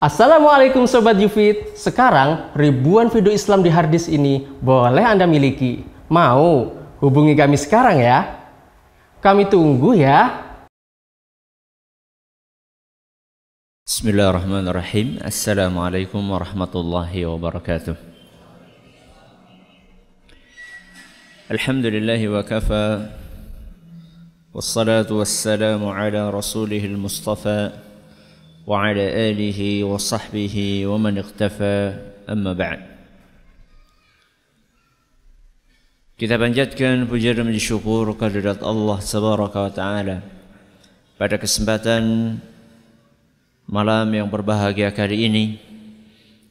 Assalamualaikum Sobat Yufit. Sekarang ribuan video Islam di harddisk ini boleh Anda miliki. Mau? Hubungi kami sekarang ya? Kami tunggu ya. Bismillahirrahmanirrahim. Assalamualaikum warahmatullahi wabarakatuh. Alhamdulillahi wa kafa. Wassalatu wassalamu ala rasulihil mustafa وعلى آله وصحبه ومن اقتفى أما بعد Kita panjatkan puja dan syukur kehadirat Allah Subhanahu wa taala pada kesempatan malam yang berbahagia kali ini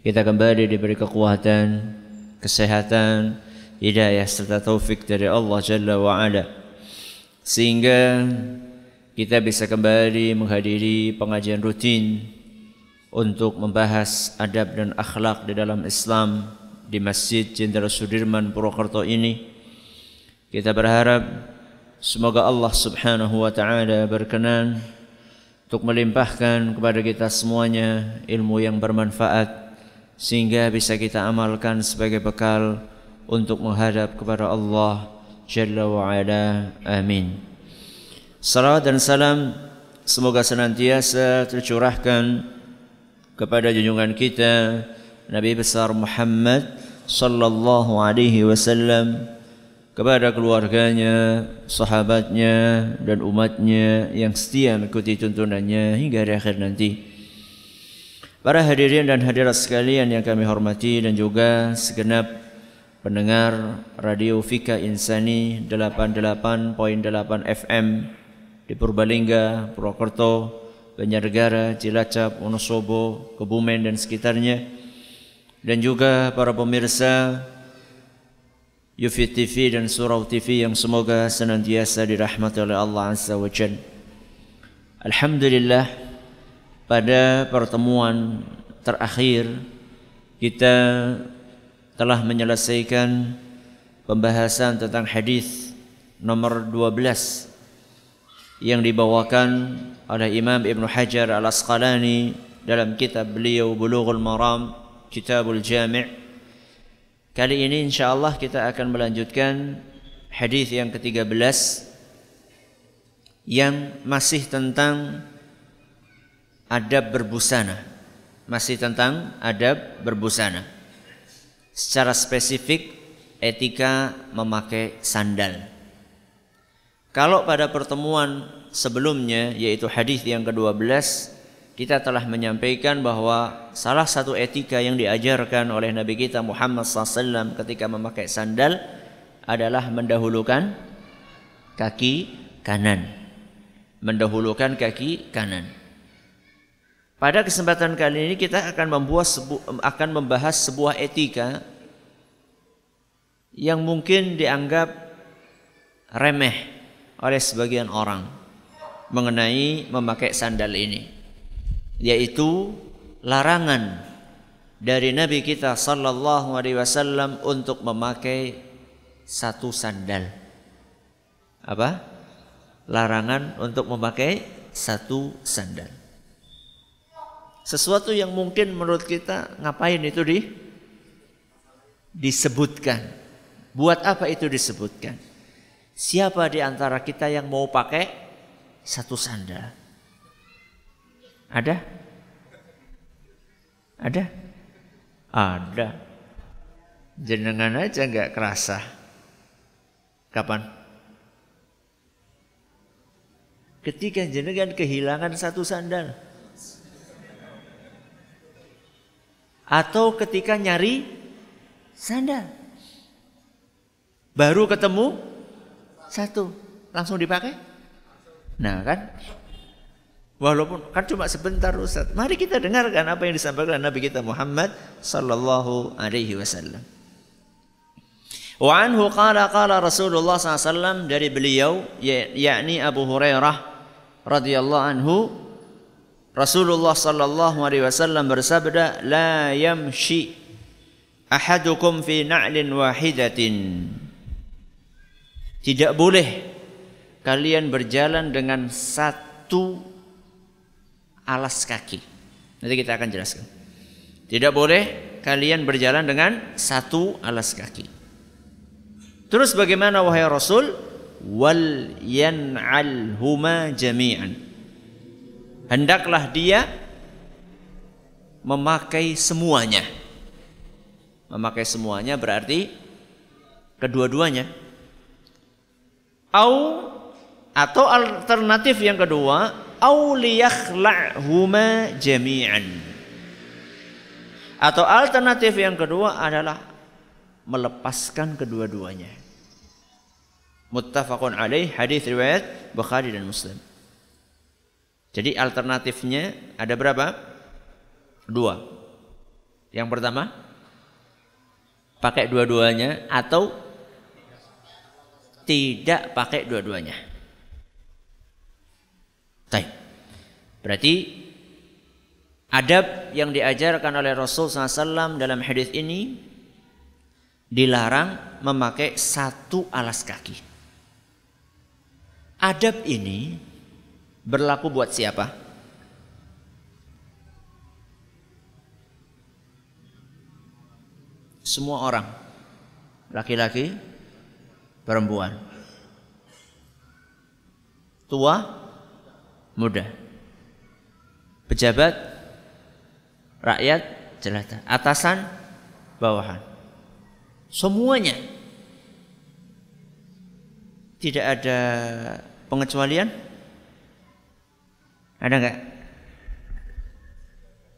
kita kembali diberi kekuatan, kesehatan, hidayah serta taufik dari Allah Jalla wa ala sehingga kita bisa kembali menghadiri pengajian rutin untuk membahas adab dan akhlak di dalam Islam di Masjid Jenderal Sudirman Purwokerto ini. Kita berharap semoga Allah Subhanahu wa taala berkenan untuk melimpahkan kepada kita semuanya ilmu yang bermanfaat sehingga bisa kita amalkan sebagai bekal untuk menghadap kepada Allah Jalla wa ala. Amin. Salam dan salam semoga senantiasa tercurahkan kepada junjungan kita Nabi besar Muhammad sallallahu alaihi wasallam kepada keluarganya, sahabatnya dan umatnya yang setia mengikuti tuntunannya hingga di akhir nanti. Para hadirin dan hadirat sekalian yang kami hormati dan juga segenap pendengar Radio Fika Insani 88.8 FM di Purbalingga, Purwokerto, Banjarnegara, Cilacap, Wonosobo, Kebumen dan sekitarnya dan juga para pemirsa Yufit TV dan Surau TV yang semoga senantiasa dirahmati oleh Allah Azza wa Jal. Alhamdulillah pada pertemuan terakhir kita telah menyelesaikan pembahasan tentang hadis nomor 12 yang dibawakan oleh Imam Ibn Hajar Al-Asqalani dalam kitab beliau Bulughul Maram Kitabul Jami' Kali ini insyaallah kita akan melanjutkan hadis yang ke-13 yang masih tentang adab berbusana. Masih tentang adab berbusana. Secara spesifik etika memakai sandal. Kalau pada pertemuan sebelumnya yaitu hadis yang ke-12 kita telah menyampaikan bahwa salah satu etika yang diajarkan oleh Nabi kita Muhammad SAW ketika memakai sandal adalah mendahulukan kaki kanan. Mendahulukan kaki kanan. Pada kesempatan kali ini kita akan membuat akan membahas sebuah etika yang mungkin dianggap remeh oleh sebagian orang mengenai memakai sandal ini yaitu larangan dari Nabi kita sallallahu alaihi wasallam untuk memakai satu sandal. Apa? Larangan untuk memakai satu sandal. Sesuatu yang mungkin menurut kita ngapain itu di disebutkan. Buat apa itu disebutkan? Siapa di antara kita yang mau pakai satu sandal? Ada? Ada? Ada. Jenengan aja nggak kerasa. Kapan? Ketika jenengan kehilangan satu sandal. Atau ketika nyari sandal. Baru ketemu satu langsung dipakai? Nah kan Walaupun kan cuma sebentar Ustaz. Mari kita dengarkan apa yang disampaikan Nabi kita Muhammad sallallahu alaihi wasallam. Wa anhu qala qala Rasulullah SAW dari beliau ya, yakni Abu Hurairah radhiyallahu anhu Rasulullah sallallahu alaihi wasallam bersabda la yamshi ahadukum fi na'lin wahidatin tidak boleh kalian berjalan dengan satu alas kaki. Nanti kita akan jelaskan. Tidak boleh kalian berjalan dengan satu alas kaki. Terus bagaimana wahai Rasul? Wal yan'alhuma jami'an. Hendaklah dia memakai semuanya. Memakai semuanya berarti kedua-duanya. Au atau alternatif yang kedua, au liyakhla'huma jami'an. Atau alternatif yang kedua adalah melepaskan kedua-duanya. Muttafaqun alaih hadis riwayat Bukhari dan Muslim. Jadi alternatifnya ada berapa? Dua. Yang pertama, pakai dua-duanya atau tidak pakai dua-duanya. Baik. Berarti adab yang diajarkan oleh Rasul SAW dalam hadis ini dilarang memakai satu alas kaki. Adab ini berlaku buat siapa? Semua orang, laki-laki, perempuan. Tua, muda. Pejabat, rakyat, jelata. Atasan, bawahan. Semuanya. Tidak ada pengecualian? Ada enggak?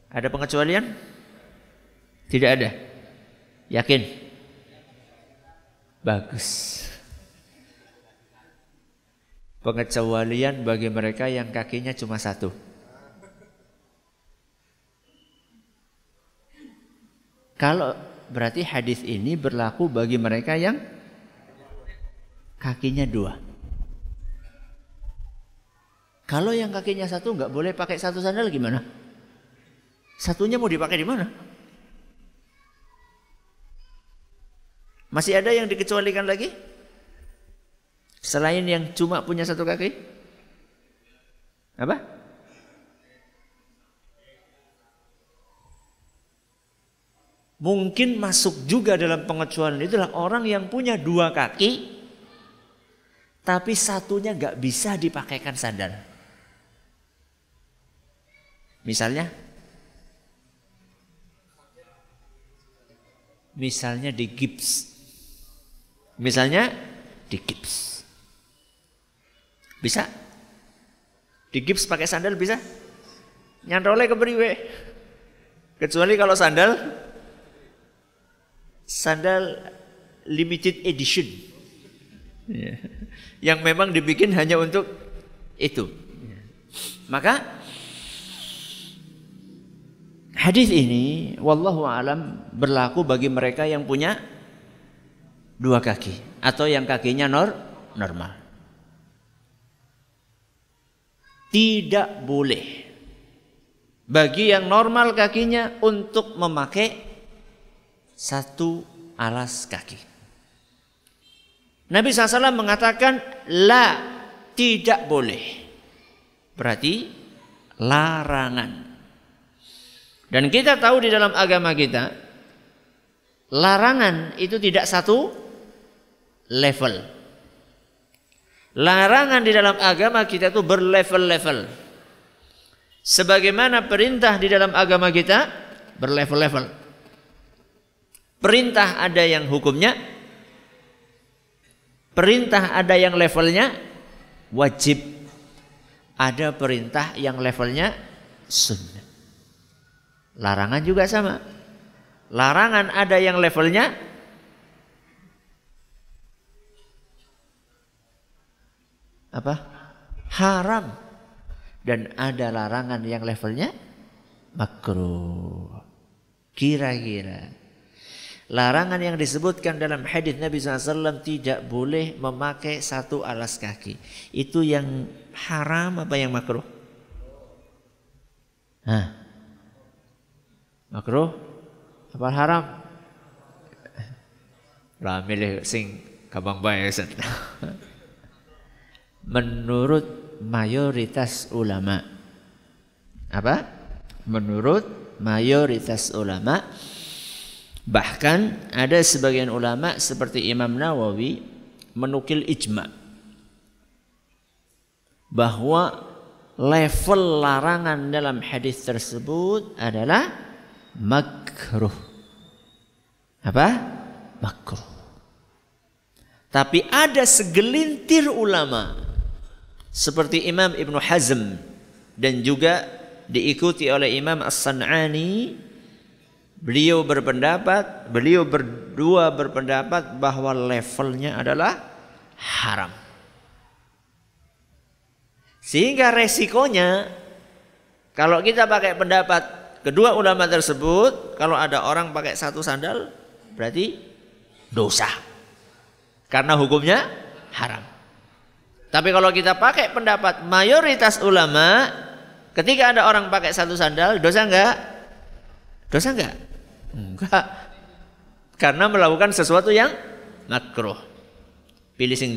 Ada pengecualian? Tidak ada. Yakin? Bagus pengecualian bagi mereka yang kakinya cuma satu. Kalau berarti hadis ini berlaku bagi mereka yang kakinya dua. Kalau yang kakinya satu nggak boleh pakai satu sandal gimana? Satunya mau dipakai di mana? Masih ada yang dikecualikan lagi? Selain yang cuma punya satu kaki? Apa? Mungkin masuk juga dalam pengecualian itulah orang yang punya dua kaki tapi satunya nggak bisa dipakaikan sandal. Misalnya, misalnya di gips, misalnya di gips. Bisa? Di gips pakai sandal bisa? Nyantole ke beriwe. Kecuali kalau sandal sandal limited edition. Ya. Yang memang dibikin hanya untuk itu. Maka hadis ini wallahu alam berlaku bagi mereka yang punya dua kaki atau yang kakinya nor normal. Tidak boleh bagi yang normal kakinya untuk memakai satu alas kaki. Nabi SAW mengatakan la tidak boleh. Berarti larangan. Dan kita tahu di dalam agama kita larangan itu tidak satu level. Larangan di dalam agama kita itu berlevel-level. Sebagaimana perintah di dalam agama kita berlevel-level. Perintah ada yang hukumnya, perintah ada yang levelnya wajib, ada perintah yang levelnya sunnah. Larangan juga sama. Larangan ada yang levelnya apa? Haram. Dan ada larangan yang levelnya makruh. Kira-kira larangan yang disebutkan dalam hadis Nabi SAW tidak boleh memakai satu alas kaki. Itu yang haram apa yang makruh? Hah? Makruh? Apa haram? Lah milih sing kabang bae menurut mayoritas ulama. Apa? Menurut mayoritas ulama bahkan ada sebagian ulama seperti Imam Nawawi menukil ijma bahwa level larangan dalam hadis tersebut adalah makruh. Apa? Makruh. Tapi ada segelintir ulama seperti Imam Ibn Hazm dan juga diikuti oleh Imam As-San'ani. Beliau berpendapat beliau berdua berpendapat bahwa levelnya adalah haram. Sehingga resikonya kalau kita pakai pendapat kedua ulama tersebut kalau ada orang pakai satu sandal berarti dosa. Karena hukumnya haram. Tapi kalau kita pakai pendapat mayoritas ulama, ketika ada orang pakai satu sandal, dosa enggak? Dosa enggak? Enggak. Karena melakukan sesuatu yang makruh. Pilih sing.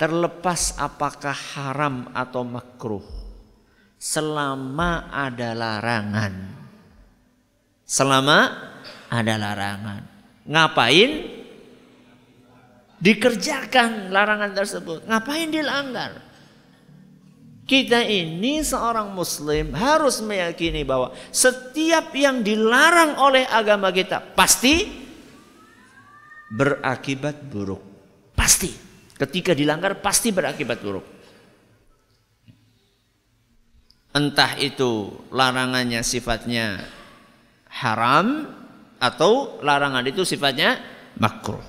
Terlepas apakah haram atau makruh, selama ada larangan selama ada larangan. Ngapain? Dikerjakan larangan tersebut. Ngapain dilanggar? Kita ini seorang muslim harus meyakini bahwa setiap yang dilarang oleh agama kita pasti berakibat buruk. Pasti. Ketika dilanggar pasti berakibat buruk. Entah itu larangannya sifatnya haram atau larangan itu sifatnya makruh.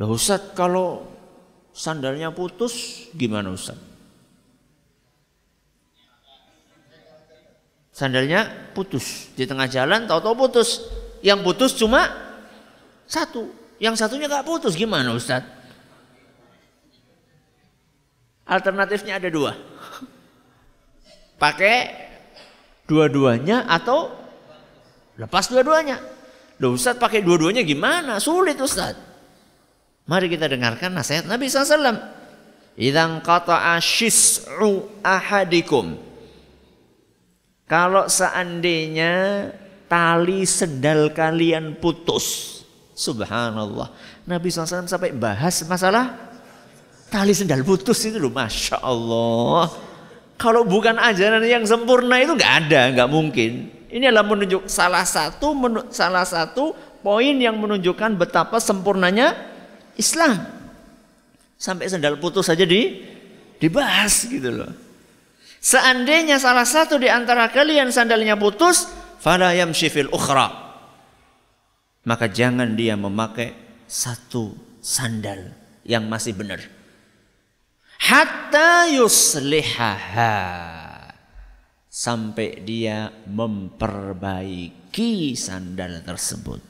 Lah Ustaz kalau sandalnya putus gimana Ustaz? Sandalnya putus di tengah jalan tahu-tahu putus. Yang putus cuma satu. Yang satunya gak putus gimana Ustaz? Alternatifnya ada dua. Pakai dua-duanya atau lepas dua-duanya. Loh Ustaz pakai dua-duanya gimana? Sulit Ustaz. Mari kita dengarkan nasihat Nabi SAW. Idang kata shis'u ahadikum. Kalau seandainya tali sendal kalian putus. Subhanallah. Nabi SAW sampai bahas masalah tali sendal putus itu loh. Masya Allah. Kalau bukan ajaran yang sempurna itu nggak ada, nggak mungkin. Ini adalah menunjuk salah satu salah satu poin yang menunjukkan betapa sempurnanya Islam. Sampai sendal putus saja di dibahas gitu loh. Seandainya salah satu di antara kalian sandalnya putus, fala yamshi ukhra. Maka jangan dia memakai satu sandal yang masih benar hatta yuslihaha sampai dia memperbaiki sandal tersebut.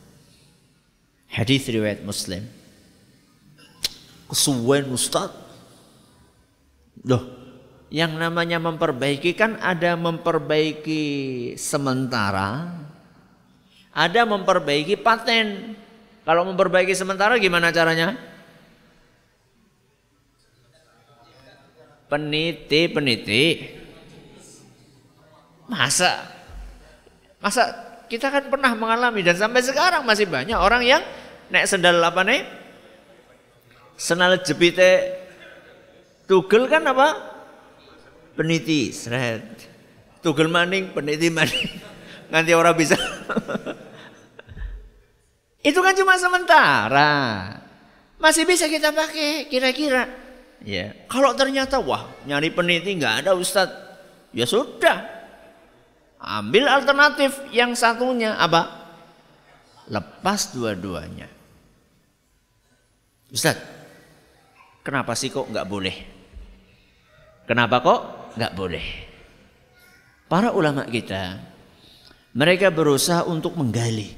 Hadis riwayat Muslim. Kesuwen Ustaz. Loh, yang namanya memperbaiki kan ada memperbaiki sementara, ada memperbaiki paten. Kalau memperbaiki sementara gimana caranya? peniti-peniti. Masa masa kita kan pernah mengalami dan sampai sekarang masih banyak orang yang naik sendal apa nih? Sendal jepite tugel kan apa? Peniti, seret. Tugel maning, peniti maning. Nanti orang bisa. Itu kan cuma sementara. Masih bisa kita pakai kira-kira. Ya, kalau ternyata wah nyari peniti nggak ada Ustadz, ya sudah. Ambil alternatif yang satunya apa? Lepas dua-duanya. Ustadz, kenapa sih kok nggak boleh? Kenapa kok nggak boleh? Para ulama kita, mereka berusaha untuk menggali,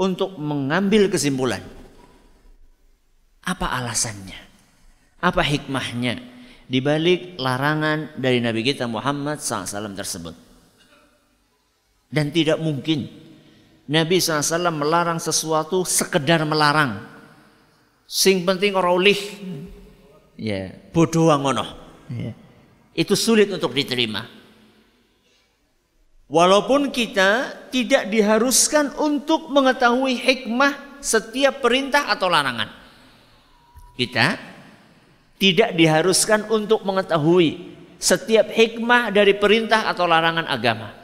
untuk mengambil kesimpulan. Apa alasannya? Apa hikmahnya di balik larangan dari Nabi kita Muhammad SAW tersebut? Dan tidak mungkin Nabi SAW melarang sesuatu sekedar melarang. Sing penting orang ulih. Ya, bodoh ngono. Ya. Itu sulit untuk diterima. Walaupun kita tidak diharuskan untuk mengetahui hikmah setiap perintah atau larangan. Kita tidak diharuskan untuk mengetahui setiap hikmah dari perintah atau larangan agama.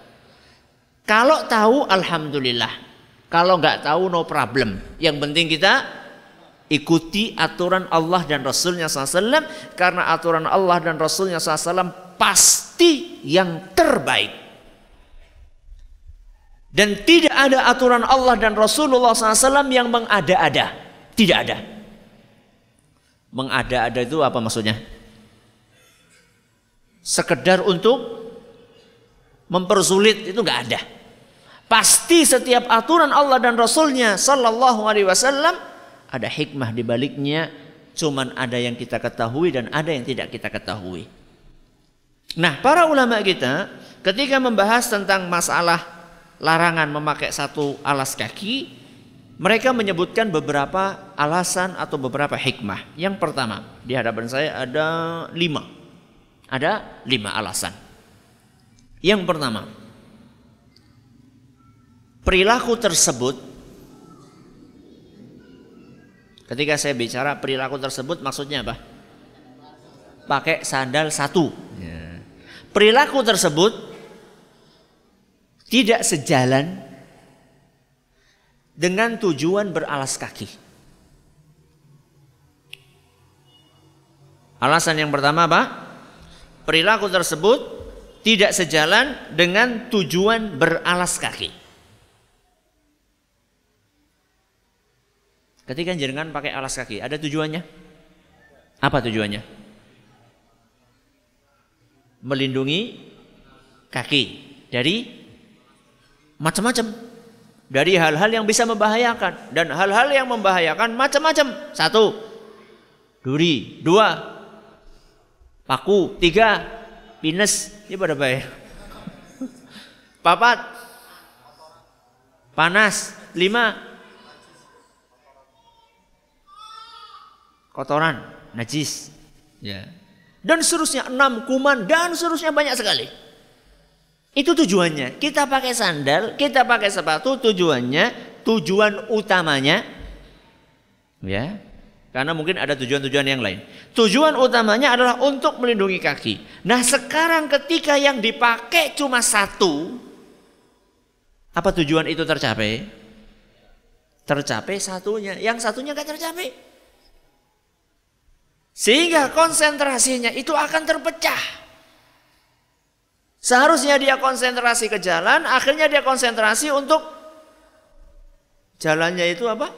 Kalau tahu alhamdulillah. Kalau nggak tahu no problem. Yang penting kita ikuti aturan Allah dan Rasulnya SAW karena aturan Allah dan Rasulnya SAW pasti yang terbaik. Dan tidak ada aturan Allah dan Rasulullah SAW yang mengada-ada. Tidak ada. Mengada-ada itu apa maksudnya? Sekedar untuk mempersulit itu nggak ada. Pasti setiap aturan Allah dan Rasulnya Sallallahu Alaihi Wasallam ada hikmah di baliknya. Cuman ada yang kita ketahui dan ada yang tidak kita ketahui. Nah, para ulama kita ketika membahas tentang masalah larangan memakai satu alas kaki, mereka menyebutkan beberapa alasan atau beberapa hikmah. Yang pertama, di hadapan saya ada lima. Ada lima alasan. Yang pertama, perilaku tersebut Ketika saya bicara perilaku tersebut maksudnya apa? Pakai sandal satu. Ya. Perilaku tersebut tidak sejalan dengan tujuan beralas kaki. Alasan yang pertama apa? Perilaku tersebut tidak sejalan dengan tujuan beralas kaki. Ketika jenengan pakai alas kaki, ada tujuannya? Apa tujuannya? Melindungi kaki dari macam-macam. Dari hal-hal yang bisa membahayakan. Dan hal-hal yang membahayakan macam-macam. Satu. Duri. Dua. Paku. Tiga. Pinus ini pada baik. Papat. Panas. Lima kotoran najis ya dan seterusnya enam kuman dan seterusnya banyak sekali itu tujuannya. Kita pakai sandal, kita pakai sepatu tujuannya, tujuan utamanya ya. Karena mungkin ada tujuan-tujuan yang lain. Tujuan utamanya adalah untuk melindungi kaki. Nah, sekarang ketika yang dipakai cuma satu, apa tujuan itu tercapai? Tercapai satunya, yang satunya gak tercapai. Sehingga konsentrasinya itu akan terpecah. Seharusnya dia konsentrasi ke jalan, akhirnya dia konsentrasi untuk jalannya itu apa?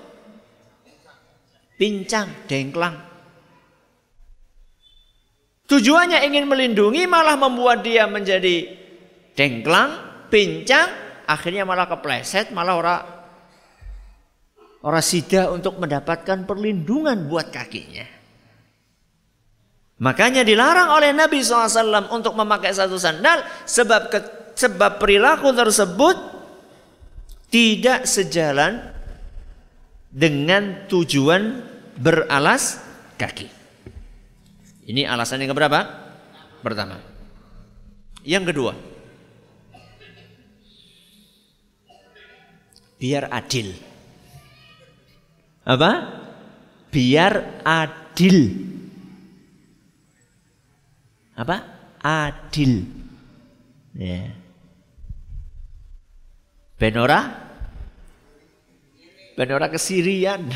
Pincang, dengklang. Tujuannya ingin melindungi malah membuat dia menjadi dengklang, pincang, akhirnya malah kepleset, malah orang orang sida untuk mendapatkan perlindungan buat kakinya. Makanya dilarang oleh Nabi SAW untuk memakai satu sandal sebab ke, sebab perilaku tersebut tidak sejalan dengan tujuan beralas kaki. Ini alasan yang keberapa? Pertama. Yang kedua. Biar adil. Apa? Biar adil apa? Adil. Ya. Benora? Benora kesirian.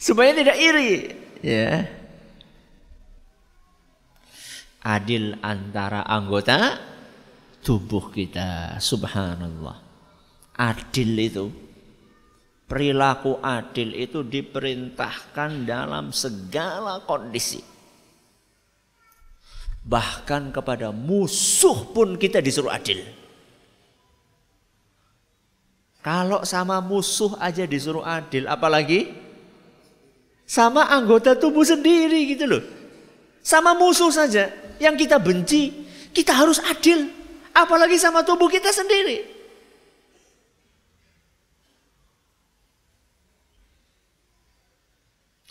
Supaya tidak iri. Ya. Adil antara anggota tubuh kita. Subhanallah. Adil itu perilaku adil itu diperintahkan dalam segala kondisi. Bahkan kepada musuh pun kita disuruh adil. Kalau sama musuh aja disuruh adil, apalagi sama anggota tubuh sendiri gitu loh. Sama musuh saja yang kita benci, kita harus adil. Apalagi sama tubuh kita sendiri.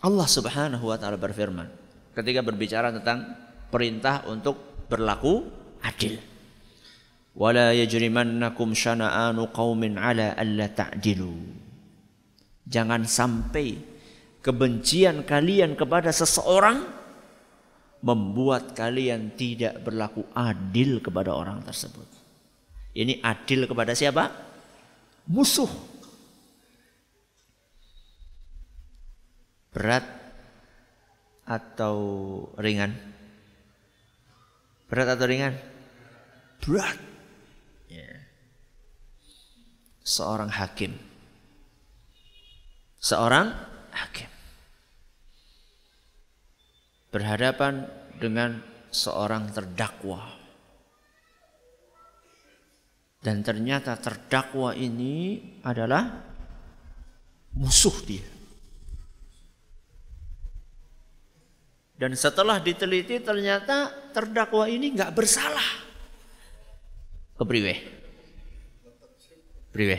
Allah Subhanahu wa taala berfirman ketika berbicara tentang perintah untuk berlaku adil. Wala yajrimannakum syana'anu qaumin ala alla ta'dilu. Jangan sampai kebencian kalian kepada seseorang membuat kalian tidak berlaku adil kepada orang tersebut. Ini adil kepada siapa? Musuh. Berat atau ringan? Berat atau ringan? Berat. Ya. Seorang hakim. Seorang hakim. Berhadapan dengan seorang terdakwa. Dan ternyata terdakwa ini adalah musuh dia. Dan setelah diteliti ternyata terdakwa ini nggak bersalah. Kepriwe? Priwe.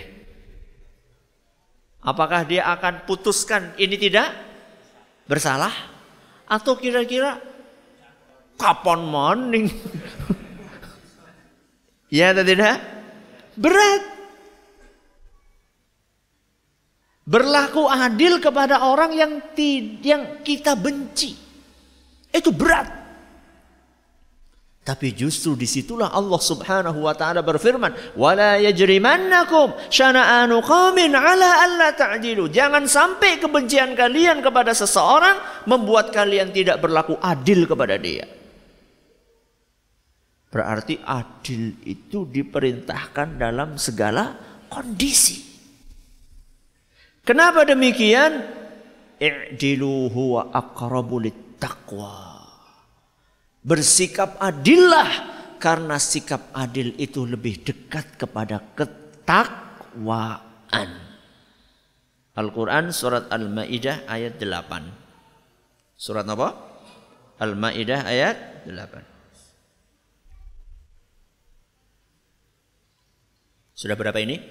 Apakah dia akan putuskan ini tidak bersalah? Atau kira-kira kapan morning? ya atau tidak? Berat. Berlaku adil kepada orang yang yang kita benci. Itu berat. Tapi justru di situlah Allah Subhanahu wa taala berfirman, "Wala yajrimannakum syana'anu qaumin 'ala alla ta'dilu." Jangan sampai kebencian kalian kepada seseorang membuat kalian tidak berlaku adil kepada dia. Berarti adil itu diperintahkan dalam segala kondisi. Kenapa demikian? I'diluhu wa aqrabu lit taqwa. Bersikap adillah karena sikap adil itu lebih dekat kepada ketakwaan. Al-Quran surat Al-Ma'idah ayat 8. Surat apa? Al-Ma'idah ayat 8. Sudah berapa ini?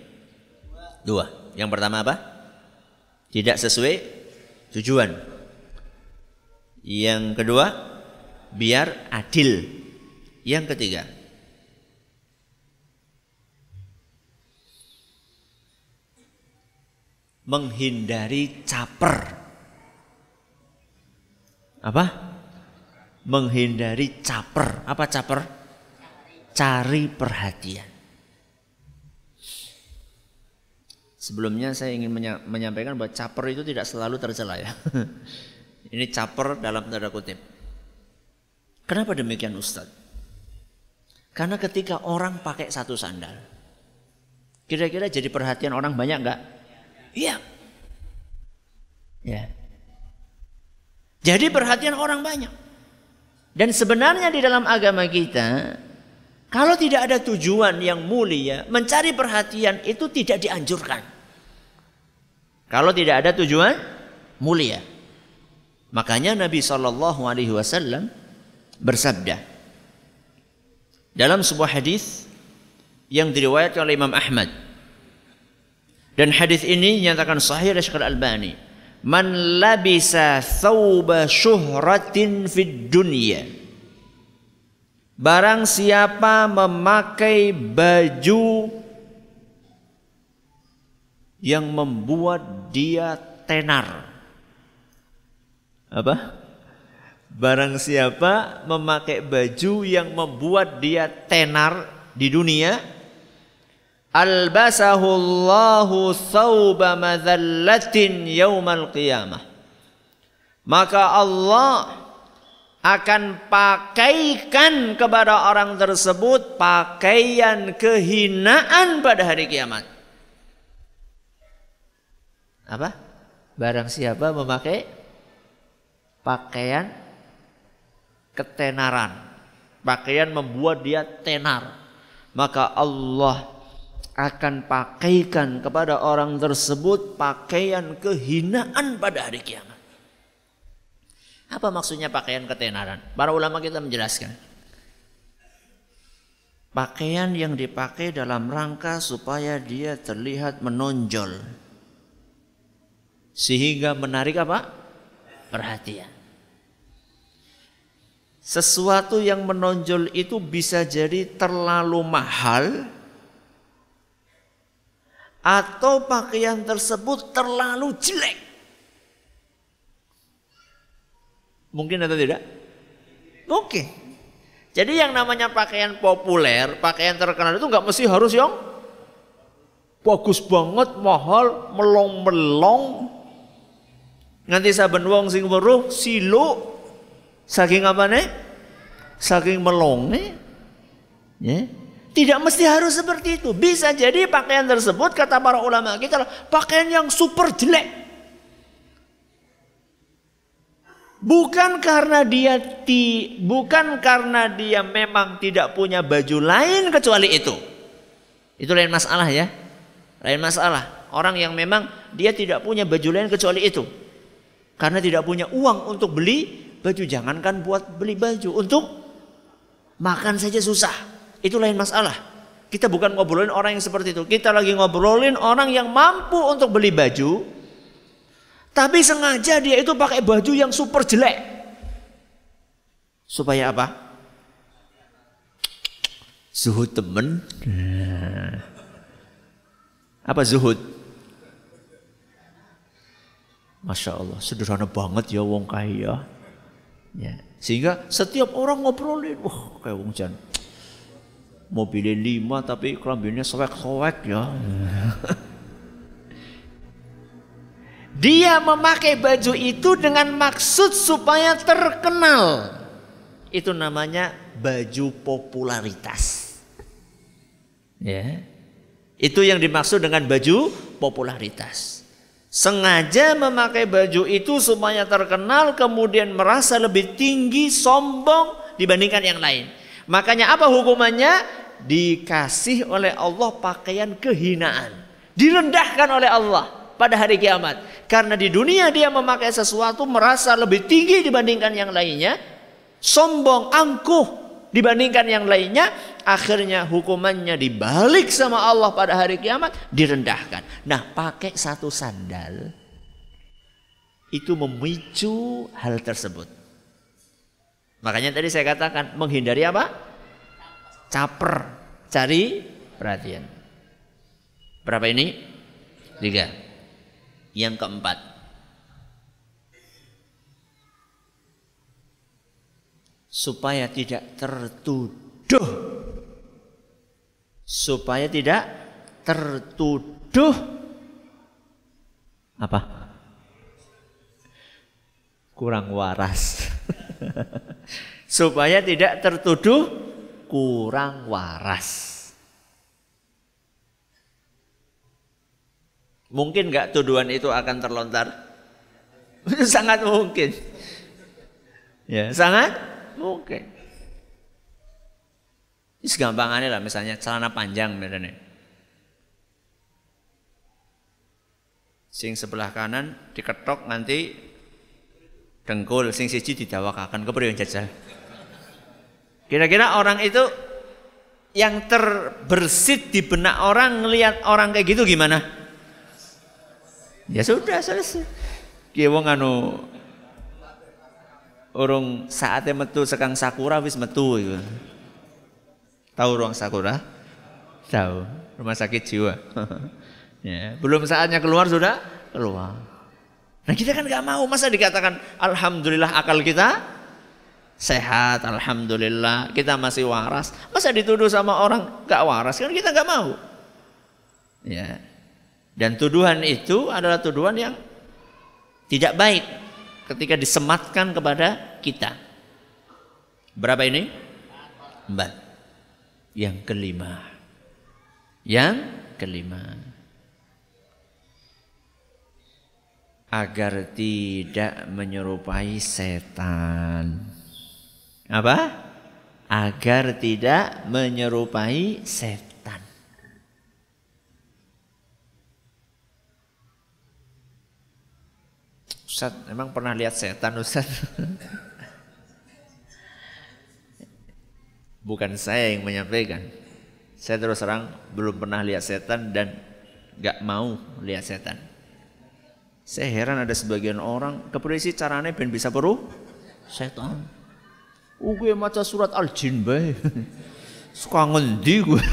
Dua. Yang pertama apa? Tidak sesuai tujuan. Yang kedua, biar adil. Yang ketiga, menghindari caper. Apa? Menghindari caper. Apa caper? Cari perhatian. Sebelumnya saya ingin menyampaikan bahwa caper itu tidak selalu tercela ya. Ini caper dalam tanda kutip. Kenapa demikian Ustadz? Karena ketika orang pakai satu sandal, kira-kira jadi perhatian orang banyak nggak? Iya. Ya. Jadi perhatian orang banyak. Dan sebenarnya di dalam agama kita, kalau tidak ada tujuan yang mulia, mencari perhatian itu tidak dianjurkan. Kalau tidak ada tujuan mulia. Makanya Nabi Shallallahu Alaihi Wasallam bersabda dalam sebuah hadis yang diriwayatkan oleh Imam Ahmad. Dan hadis ini dinyatakan sahih oleh Syekh Al-Albani man labisa thawba syuhratin fid dunya. Barang siapa memakai baju yang membuat dia tenar apa? Barang siapa memakai baju yang membuat dia tenar di dunia, albasahu Allahu thawba madhallatin yaumal qiyamah. Maka Allah akan pakaikan kepada orang tersebut pakaian kehinaan pada hari kiamat. Apa? Barang siapa memakai pakaian ketenaran. Pakaian membuat dia tenar. Maka Allah akan pakaikan kepada orang tersebut pakaian kehinaan pada hari kiamat. Apa maksudnya pakaian ketenaran? Para ulama kita menjelaskan. Pakaian yang dipakai dalam rangka supaya dia terlihat menonjol. Sehingga menarik apa? Perhatian. Sesuatu yang menonjol itu bisa jadi terlalu mahal atau pakaian tersebut terlalu jelek. Mungkin atau tidak? Mungkin. Jadi yang namanya pakaian populer, pakaian terkenal itu nggak mesti harus yang bagus banget, mahal, melong-melong. Nganti saben wong sing weruh silu saking apa nih? Saking melonge. Ya. Tidak mesti harus seperti itu. Bisa jadi pakaian tersebut kata para ulama kita pakaian yang super jelek. Bukan karena dia ti, bukan karena dia memang tidak punya baju lain kecuali itu. Itu lain masalah ya. Lain masalah. Orang yang memang dia tidak punya baju lain kecuali itu. Karena tidak punya uang untuk beli baju. Jangankan buat beli baju. Untuk makan saja susah. Itu lain masalah. Kita bukan ngobrolin orang yang seperti itu. Kita lagi ngobrolin orang yang mampu untuk beli baju tapi sengaja dia itu pakai baju yang super jelek. Supaya apa? Zuhud temen. Apa zuhud? Masya Allah, sederhana banget ya wong kaya. Ya. Sehingga setiap orang ngobrolin, wah kayak wong jan. Mobilnya lima tapi kelambinya sewek-sewek ya. Dia memakai baju itu dengan maksud supaya terkenal. Itu namanya baju popularitas. Ya. Itu yang dimaksud dengan baju popularitas. Sengaja memakai baju itu supaya terkenal kemudian merasa lebih tinggi, sombong dibandingkan yang lain. Makanya apa hukumannya? Dikasih oleh Allah pakaian kehinaan. Direndahkan oleh Allah pada hari kiamat. Karena di dunia dia memakai sesuatu merasa lebih tinggi dibandingkan yang lainnya. Sombong, angkuh dibandingkan yang lainnya. Akhirnya hukumannya dibalik sama Allah pada hari kiamat direndahkan. Nah pakai satu sandal itu memicu hal tersebut. Makanya tadi saya katakan menghindari apa? Caper, cari perhatian. Berapa ini? Tiga. Yang keempat, supaya tidak tertuduh. Supaya tidak tertuduh. Apa? Kurang waras. Supaya tidak tertuduh kurang waras. Mungkin nggak tuduhan itu akan terlontar? sangat mungkin. Ya, sangat mungkin. Ini segampangannya lah misalnya celana panjang misalnya. Sing sebelah kanan diketok nanti dengkul sing siji didawakaken kepriye jajal. Kira-kira orang itu yang terbersit di benak orang ngelihat orang kayak gitu gimana? Ya sudah selesai. Ki wong anu urung saatnya metu sekang sakura wis metu iku. Tahu ruang sakura? Tahu. Rumah sakit jiwa. ya, belum saatnya keluar sudah keluar. Nah kita kan nggak mau masa dikatakan alhamdulillah akal kita sehat, alhamdulillah kita masih waras. Masa dituduh sama orang nggak waras kan kita nggak mau. Ya, dan tuduhan itu adalah tuduhan yang tidak baik ketika disematkan kepada kita. Berapa ini? Empat. Yang kelima. Yang kelima. Agar tidak menyerupai setan. Apa? Agar tidak menyerupai setan. Ustaz, emang pernah lihat setan Ustaz? Bukan saya yang menyampaikan. Saya terus terang belum pernah lihat setan dan gak mau lihat setan. Saya heran ada sebagian orang kepolisi caranya ben bisa peru setan. Oh gue maca surat al-jin bae. Suka ngendi gue.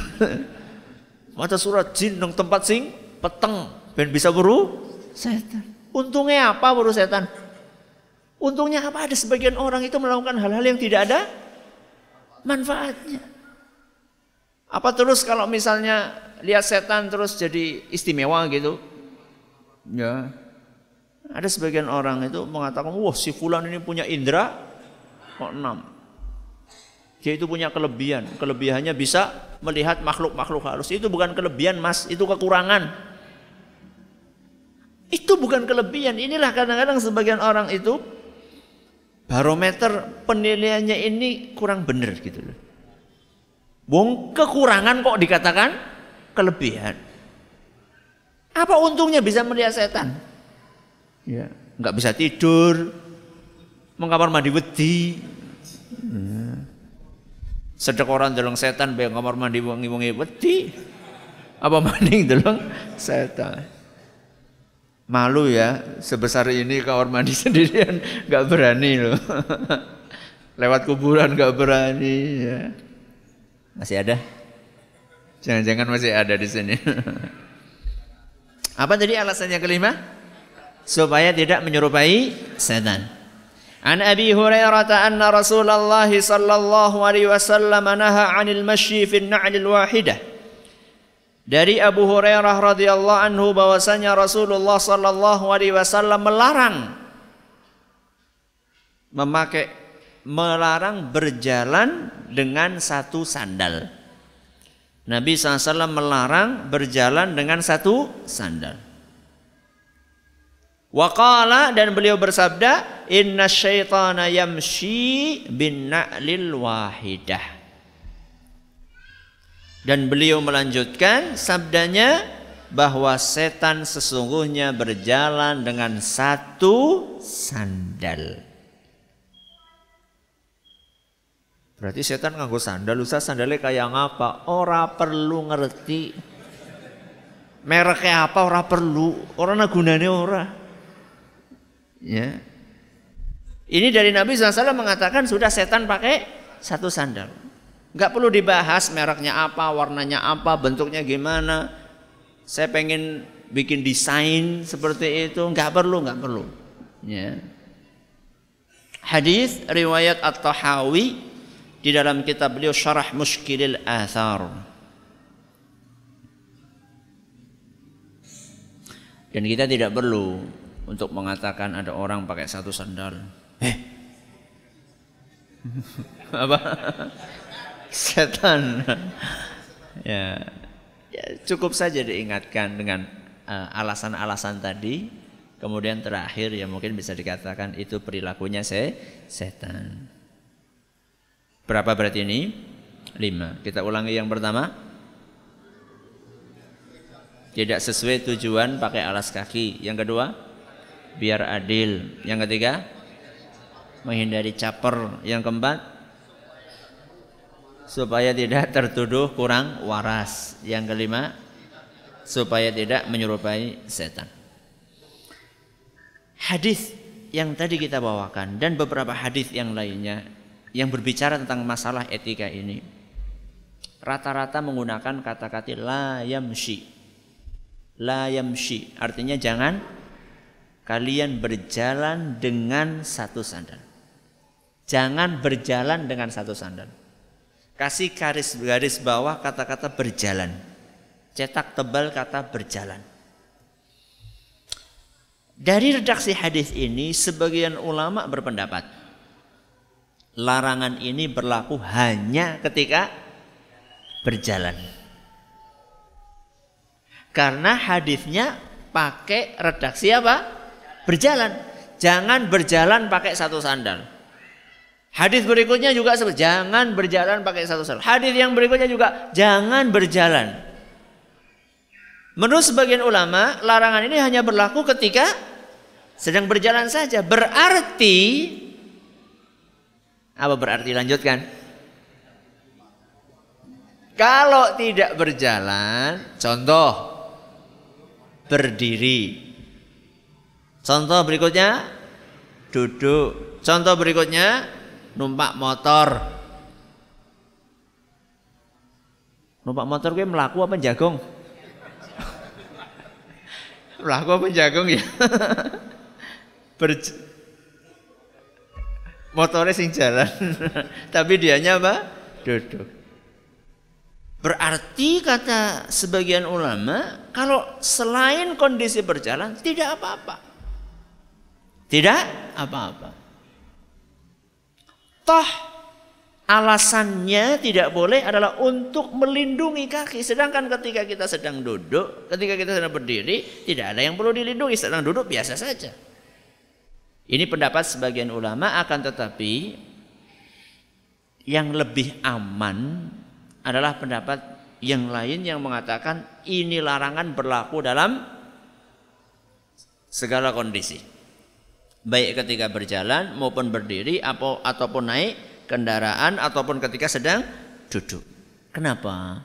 maca surat jin nang tempat sing peteng ben bisa peru setan. Untungnya apa peru setan? Untungnya apa? Ada sebagian orang itu melakukan hal-hal yang tidak ada manfaatnya. Apa terus kalau misalnya lihat setan terus jadi istimewa gitu? Ya, ada sebagian orang itu mengatakan, wah si fulan ini punya indera kok enam. Dia itu punya kelebihan. Kelebihannya bisa melihat makhluk-makhluk halus. Itu bukan kelebihan mas, itu kekurangan. Itu bukan kelebihan. Inilah kadang-kadang sebagian orang itu barometer penilaiannya ini kurang benar gitu loh. Wong kekurangan kok dikatakan kelebihan. Apa untungnya bisa melihat setan? ya nggak bisa tidur mau kamar mandi wedi ya. sedek orang dalam setan bayang kamar mandi wangi wangi wedi apa mandi dalam setan malu ya sebesar ini kamar mandi sendirian nggak berani loh. Lewat kuburan nggak berani ya. Masih ada? Jangan-jangan masih ada di sini. Apa tadi alasannya kelima? Supaya tidak menyerupai setan. An Abi Hurairah anna Rasulullah sallallahu alaihi wasallam naha 'anil masyi fi an-na'lil wahidah. Dari Abu Hurairah radhiyallahu anhu bahwasanya Rasulullah sallallahu alaihi wasallam melarang memakai melarang berjalan dengan satu sandal. Nabi SAW melarang berjalan dengan satu sandal. Waqala dan beliau bersabda, "Inna syaitana yamshi bin na'lil wahidah." Dan beliau melanjutkan sabdanya bahwa setan sesungguhnya berjalan dengan satu sandal. Berarti setan nganggo sandal, usah sandalnya kayak ngapa? Ora perlu ngerti. Mereknya apa ora perlu, ora gunane ora. Ya. Ini dari Nabi SAW mengatakan sudah setan pakai satu sandal. Nggak perlu dibahas mereknya apa, warnanya apa, bentuknya gimana. Saya pengen bikin desain seperti itu, nggak perlu, nggak perlu. Ya. Hadis riwayat At-Tahawi di dalam kitab beliau Syarah Muskilil Athar. Dan kita tidak perlu untuk mengatakan ada orang pakai satu sandal. Eh. Apa? Setan. ya. ya. Cukup saja diingatkan dengan uh, alasan-alasan uh, tadi. Kemudian terakhir ya mungkin bisa dikatakan itu perilakunya se setan. Berapa berarti ini? Lima. Kita ulangi yang pertama. Tidak sesuai tujuan pakai alas kaki. Yang kedua? biar adil. Yang ketiga, menghindari caper. Yang keempat, supaya tidak tertuduh kurang waras. Yang kelima, supaya tidak menyerupai setan. Hadis yang tadi kita bawakan dan beberapa hadis yang lainnya yang berbicara tentang masalah etika ini rata-rata menggunakan kata-kata la yamshi. La yamshi artinya jangan kalian berjalan dengan satu sandal. Jangan berjalan dengan satu sandal. Kasih garis-garis bawah kata-kata berjalan. Cetak tebal kata berjalan. Dari redaksi hadis ini sebagian ulama berpendapat larangan ini berlaku hanya ketika berjalan. Karena hadisnya pakai redaksi apa? berjalan. Jangan berjalan pakai satu sandal. Hadis berikutnya juga jangan berjalan pakai satu sandal. Hadis yang berikutnya juga jangan berjalan. Menurut sebagian ulama, larangan ini hanya berlaku ketika sedang berjalan saja. Berarti apa berarti lanjutkan? Kalau tidak berjalan, contoh berdiri Contoh berikutnya duduk. Contoh berikutnya numpak motor. Numpak motor gue melaku apa jagung? melaku apa jagung ya? Ber motornya sing jalan. Tapi dianya apa? Duduk. Berarti kata sebagian ulama, kalau selain kondisi berjalan tidak apa-apa. Tidak apa-apa. Toh alasannya tidak boleh adalah untuk melindungi kaki. Sedangkan ketika kita sedang duduk, ketika kita sedang berdiri, tidak ada yang perlu dilindungi. Sedang duduk biasa saja. Ini pendapat sebagian ulama akan tetapi yang lebih aman adalah pendapat yang lain yang mengatakan ini larangan berlaku dalam segala kondisi. Baik ketika berjalan maupun berdiri atau ataupun naik kendaraan ataupun ketika sedang duduk. Kenapa?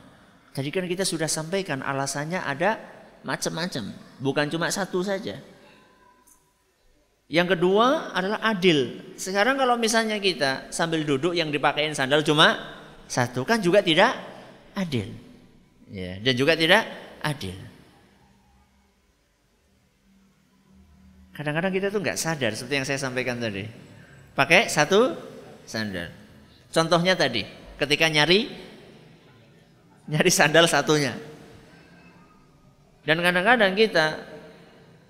Tadi kan kita sudah sampaikan alasannya ada macam-macam, bukan cuma satu saja. Yang kedua adalah adil. Sekarang kalau misalnya kita sambil duduk yang dipakein sandal cuma satu kan juga tidak adil. Ya, dan juga tidak adil. Kadang-kadang kita tuh nggak sadar seperti yang saya sampaikan tadi. Pakai satu sandal. Contohnya tadi, ketika nyari nyari sandal satunya. Dan kadang-kadang kita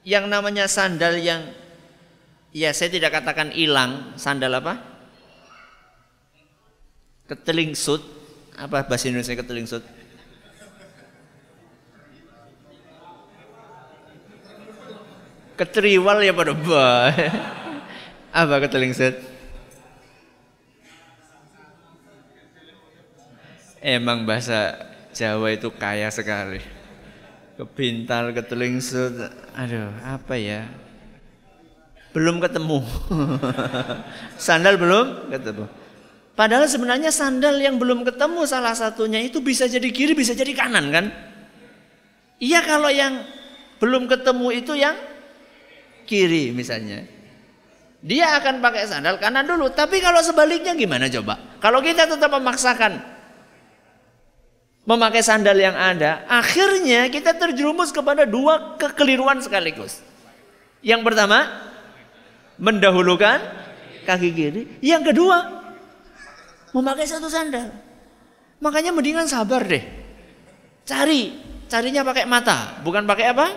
yang namanya sandal yang ya saya tidak katakan hilang, sandal apa? Ketelingsut apa bahasa Indonesia ketelingsut? Ketriwal ya pada bah. apa ketelingsut? Emang bahasa Jawa itu kaya sekali. Kebintal, ketelingsut, aduh apa ya? Belum ketemu. Sandal belum ketemu. Padahal sebenarnya sandal yang belum ketemu salah satunya itu bisa jadi kiri, bisa jadi kanan kan? Iya kalau yang belum ketemu itu yang kiri misalnya. Dia akan pakai sandal kanan dulu. Tapi kalau sebaliknya gimana coba? Kalau kita tetap memaksakan memakai sandal yang ada, akhirnya kita terjerumus kepada dua kekeliruan sekaligus. Yang pertama, mendahulukan kaki kiri. Yang kedua, memakai satu sandal. Makanya mendingan sabar deh. Cari, carinya pakai mata, bukan pakai apa?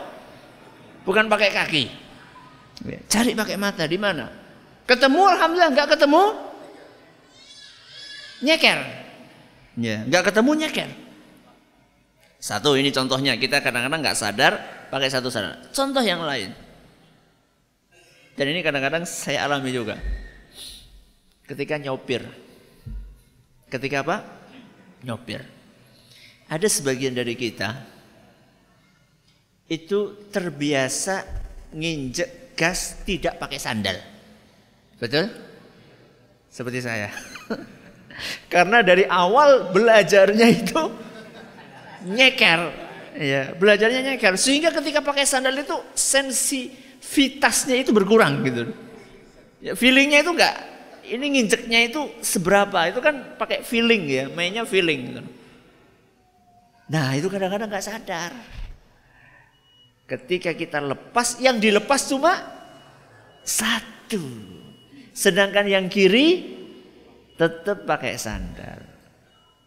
Bukan pakai kaki. Ya, cari pakai mata di mana? Ketemu alhamdulillah, nggak ketemu nyeker. Ya, nggak ketemu nyeker. Satu ini contohnya kita kadang-kadang nggak sadar pakai satu sandal. Contoh yang lain. Dan ini kadang-kadang saya alami juga. Ketika nyopir, Ketika apa? Nyopir. Ada sebagian dari kita itu terbiasa nginjek gas tidak pakai sandal. Betul? Seperti saya. Karena dari awal belajarnya itu nyeker. Ya, belajarnya nyeker sehingga ketika pakai sandal itu sensitivitasnya itu berkurang gitu. Ya, feelingnya itu enggak ini nginjeknya itu seberapa itu kan pakai feeling ya mainnya feeling gitu. nah itu kadang-kadang nggak sadar ketika kita lepas yang dilepas cuma satu. Sedangkan yang kiri tetap pakai sandal.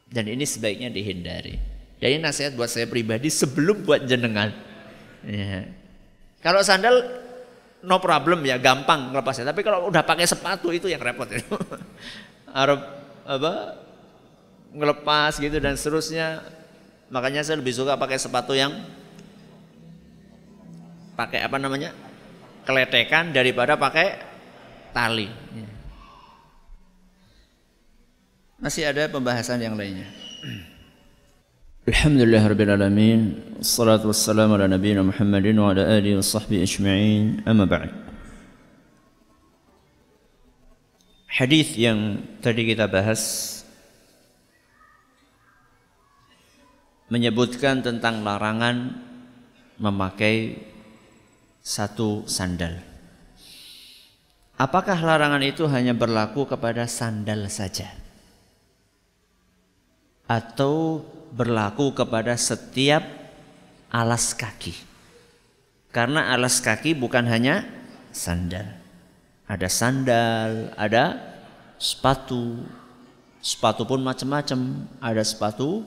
Dan ini sebaiknya dihindari. Jadi nasihat buat saya pribadi sebelum buat jenengan. Ya. kalau sandal no problem ya gampang lepasnya tapi kalau udah pakai sepatu itu yang repot itu. Arab apa ngelepas gitu dan seterusnya. Makanya saya lebih suka pakai sepatu yang pakai apa namanya? Keletekan daripada pakai tali. Ya. Masih ada pembahasan yang lainnya. Alhamdulillah Rabbil Alamin. Salatu wassalamu ala nabi Muhammadin wa ala alihi wa sahbihi ajma'in. Amma ba'd. Hadis yang tadi kita bahas menyebutkan tentang larangan memakai satu sandal. apakah larangan itu hanya berlaku kepada sandal saja? Atau berlaku kepada setiap alas kaki? Karena alas kaki bukan hanya sandal. Ada sandal, ada sepatu. Sepatu pun macam-macam. Ada sepatu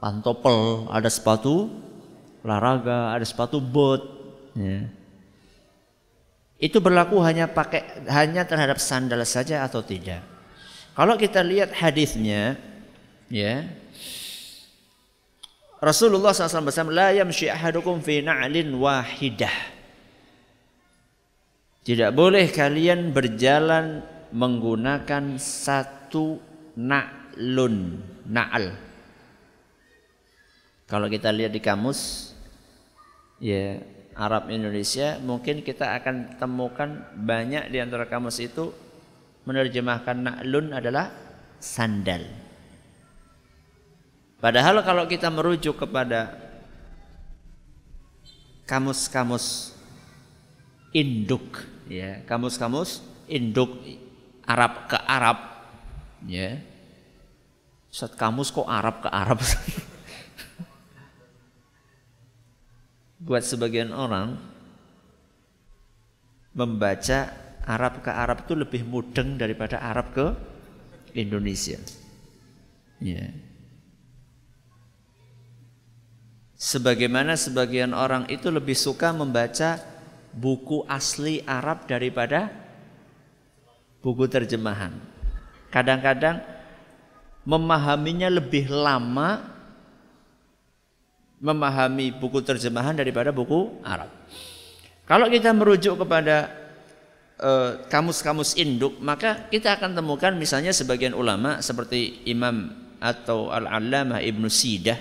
pantopel, ada sepatu olahraga, ada sepatu bot. Ya. Itu berlaku hanya pakai hanya terhadap sandal saja atau tidak? Kalau kita lihat hadisnya, ya, Rasulullah SAW bersama la yamshi ahadukum fi na'lin wahidah. Tidak boleh kalian berjalan menggunakan satu na'lun, na'al. Kalau kita lihat di kamus ya Arab Indonesia mungkin kita akan temukan banyak di antara kamus itu menerjemahkan na'lun adalah sandal. Padahal kalau kita merujuk kepada kamus-kamus induk ya, kamus-kamus induk Arab ke Arab ya. Saat kamus kok Arab ke Arab? buat sebagian orang membaca Arab ke Arab itu lebih mudeng daripada Arab ke Indonesia. Ya. Sebagaimana sebagian orang itu lebih suka membaca buku asli Arab daripada buku terjemahan. Kadang-kadang memahaminya lebih lama memahami buku terjemahan daripada buku Arab. Kalau kita merujuk kepada eh, kamus-kamus uh, induk, maka kita akan temukan misalnya sebagian ulama seperti Imam atau Al-Allamah Ibnu Sidah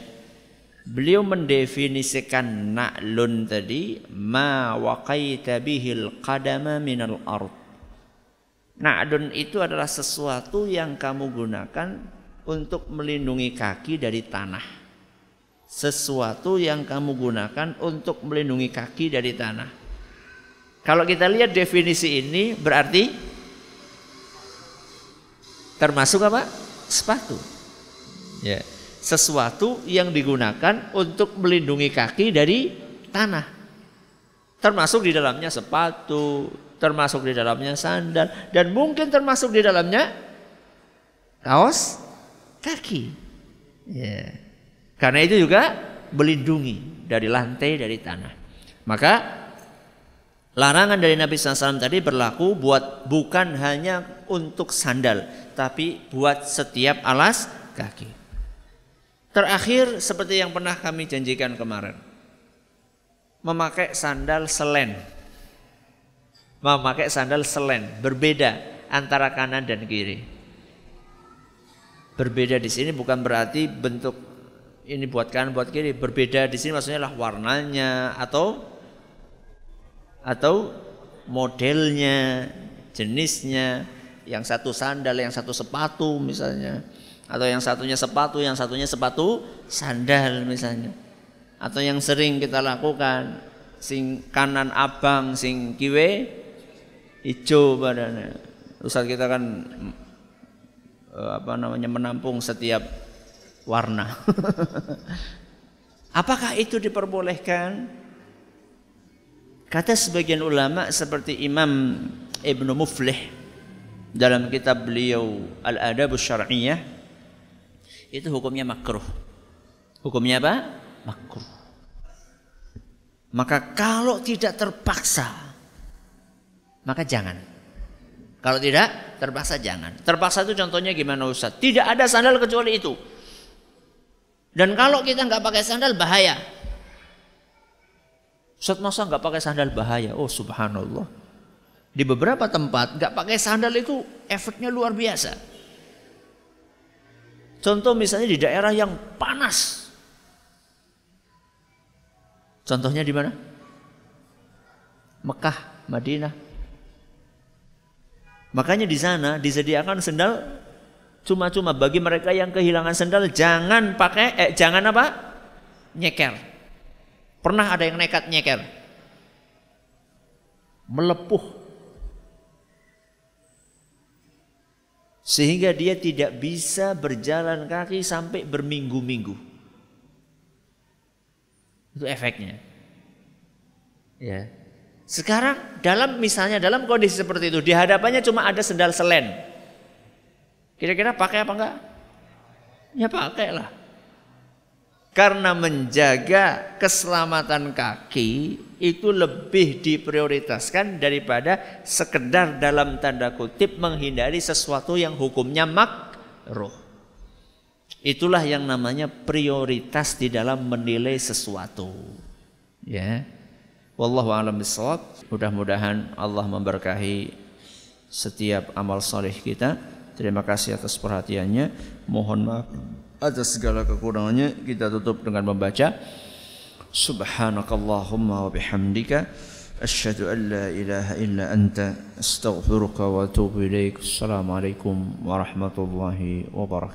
beliau mendefinisikan na'lun tadi ma waqaita bihil qadama minal ard. Na'lun itu adalah sesuatu yang kamu gunakan untuk melindungi kaki dari tanah sesuatu yang kamu gunakan untuk melindungi kaki dari tanah. Kalau kita lihat definisi ini berarti termasuk apa? Sepatu. Ya, sesuatu yang digunakan untuk melindungi kaki dari tanah. Termasuk di dalamnya sepatu, termasuk di dalamnya sandal dan mungkin termasuk di dalamnya kaos kaki. Ya. Yeah. Karena itu juga melindungi dari lantai dari tanah. Maka larangan dari Nabi SAW tadi berlaku buat bukan hanya untuk sandal, tapi buat setiap alas kaki. Terakhir seperti yang pernah kami janjikan kemarin. Memakai sandal selen. Memakai sandal selen berbeda antara kanan dan kiri. Berbeda di sini bukan berarti bentuk ini buat kanan buat kiri berbeda. Di sini maksudnya lah warnanya atau atau modelnya jenisnya. Yang satu sandal yang satu sepatu misalnya. Atau yang satunya sepatu yang satunya sepatu sandal misalnya. Atau yang sering kita lakukan sing kanan abang sing kiwe hijau badannya. Ustaz kita kan eh, apa namanya menampung setiap warna. Apakah itu diperbolehkan? Kata sebagian ulama seperti Imam Ibnu Muflih dalam kitab beliau Al-Adab Syar'iyah itu hukumnya makruh. Hukumnya apa? Makruh. Maka kalau tidak terpaksa maka jangan. Kalau tidak terpaksa jangan. Terpaksa itu contohnya gimana Ustaz? Tidak ada sandal kecuali itu. Dan kalau kita nggak pakai sandal bahaya. Ustaz masa nggak pakai sandal bahaya? Oh subhanallah. Di beberapa tempat nggak pakai sandal itu efeknya luar biasa. Contoh misalnya di daerah yang panas. Contohnya di mana? Mekah, Madinah. Makanya di sana disediakan sandal Cuma-cuma bagi mereka yang kehilangan sendal jangan pakai eh jangan apa? nyeker. Pernah ada yang nekat nyeker? Melepuh. Sehingga dia tidak bisa berjalan kaki sampai berminggu-minggu. Itu efeknya. Ya. Sekarang dalam misalnya dalam kondisi seperti itu di hadapannya cuma ada sendal selen Kira-kira pakai apa enggak? Ya pakailah. Karena menjaga keselamatan kaki itu lebih diprioritaskan daripada sekedar dalam tanda kutip menghindari sesuatu yang hukumnya makruh. Itulah yang namanya prioritas di dalam menilai sesuatu. Ya. Wallahu a'lam. Mudah-mudahan Allah memberkahi setiap amal soleh kita. Terima kasih atas perhatiannya. Mohon maaf atas segala kekurangannya kita tutup dengan membaca Subhanakallahumma wa bihamdika asyhadu an la ilaha illa anta astaghfiruka wa atubu ilaik. Assalamualaikum warahmatullahi wabarakatuh.